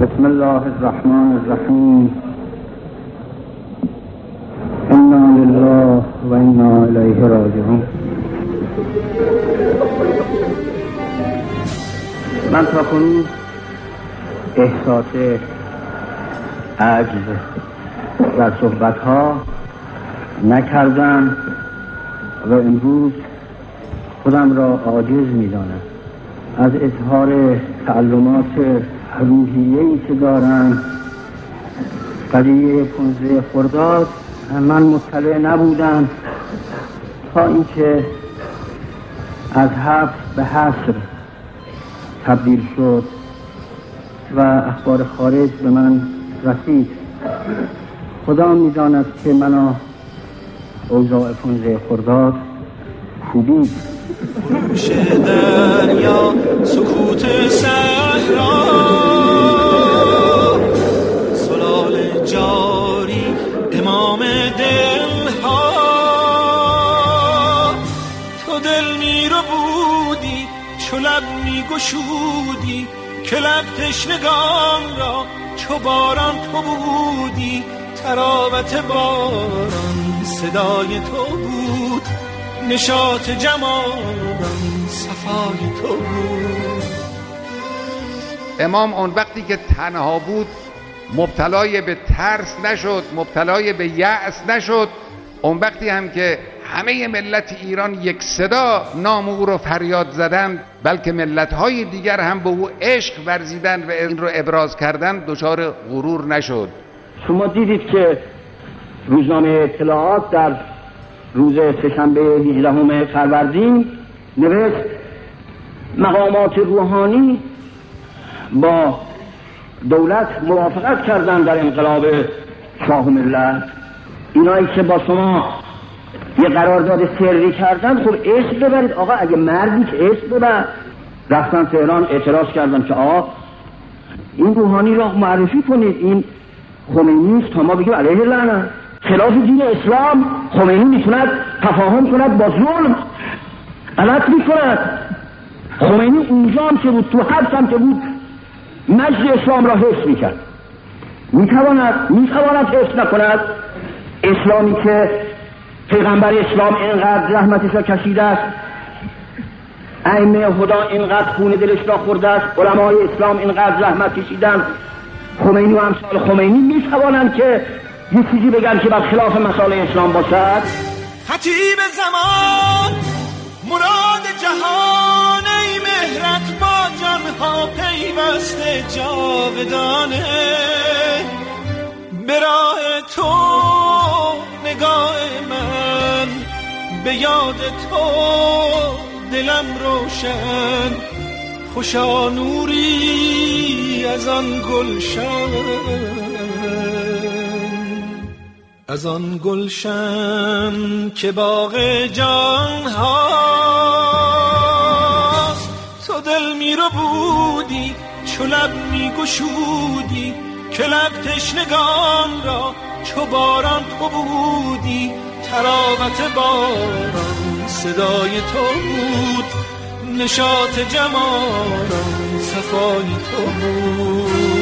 بسم الله الرحمن الرحیم. انا لله و انا الیه راجعون. من تا احساس عجز در صحبت ها نکردم و امروز خودم را عاجز می‌دانم. از اظهار تعلمات روحیه ای که دارم قضیه پونزه خرداد من مطلع نبودم تا اینکه از هفت به حصر تبدیل شد و اخبار خارج به من رسید. خدا می‌داند که منو اوضاع پونزه خرداد خوبی. دریا سکوت صحرا گشودی که لب تشنگان را چو باران تو بودی. تراوت باران صدای تو بود نشاط جمالم صفای تو بود. امام اون وقتی که تنها بود مبتلای به ترس نشد مبتلای به یأس نشد. اون وقتی هم که همه ملت ایران یک صدا نام او رو فریاد زدند بلکه ملت های دیگر هم به او عشق ورزیدن و این رو ابراز کردن دچار غرور نشد. شما دیدید که روزنامه اطلاعات در روز سهشنبه 18 فروردین نوشت مقامات روحانی با دولت موافقت کردن در انقلاب شاه ملت. اینایی که با شما یه قرارداد سری کردن خب عشق ببرید. آقا اگه مردی که عشق ببر. رفتن تهران اعتراض کردن که آقا این روحانی را معرفی کنید. این خمینی است. تا ما بگیم علیه لعنت. خلاف دین اسلام خمینی می‌توند تفاهم کند با ظلم غلط می‌کند. خمینی اونجا هم که بود تو هم که بود مجد اسلام را حفظ می‌کرد. می‌تواند می‌تواند حفظ نکند. اسلامی که پیغمبر اسلام اینقدر رحمتش را کشیده است ائمه خدا اینقدر خون دلش را خورده است علمای اسلام اینقدر رحمت کشیدن خمینی و امثال خمینی می‌توانند که یه چیزی بگن که بر خلاف مسائل اسلام باشد؟ خطیب زمان مراد جاودانه به راه تو نگاه من به یاد تو دلم روشن. خوشا نوری از آن گلشن از آن گلشن که باغ جان می رو بودی چو لب می گشودی که لب تشنگان را چو باران تو بودی. تراوت باران صدای تو بود نشاط جمالان صفای تو بود.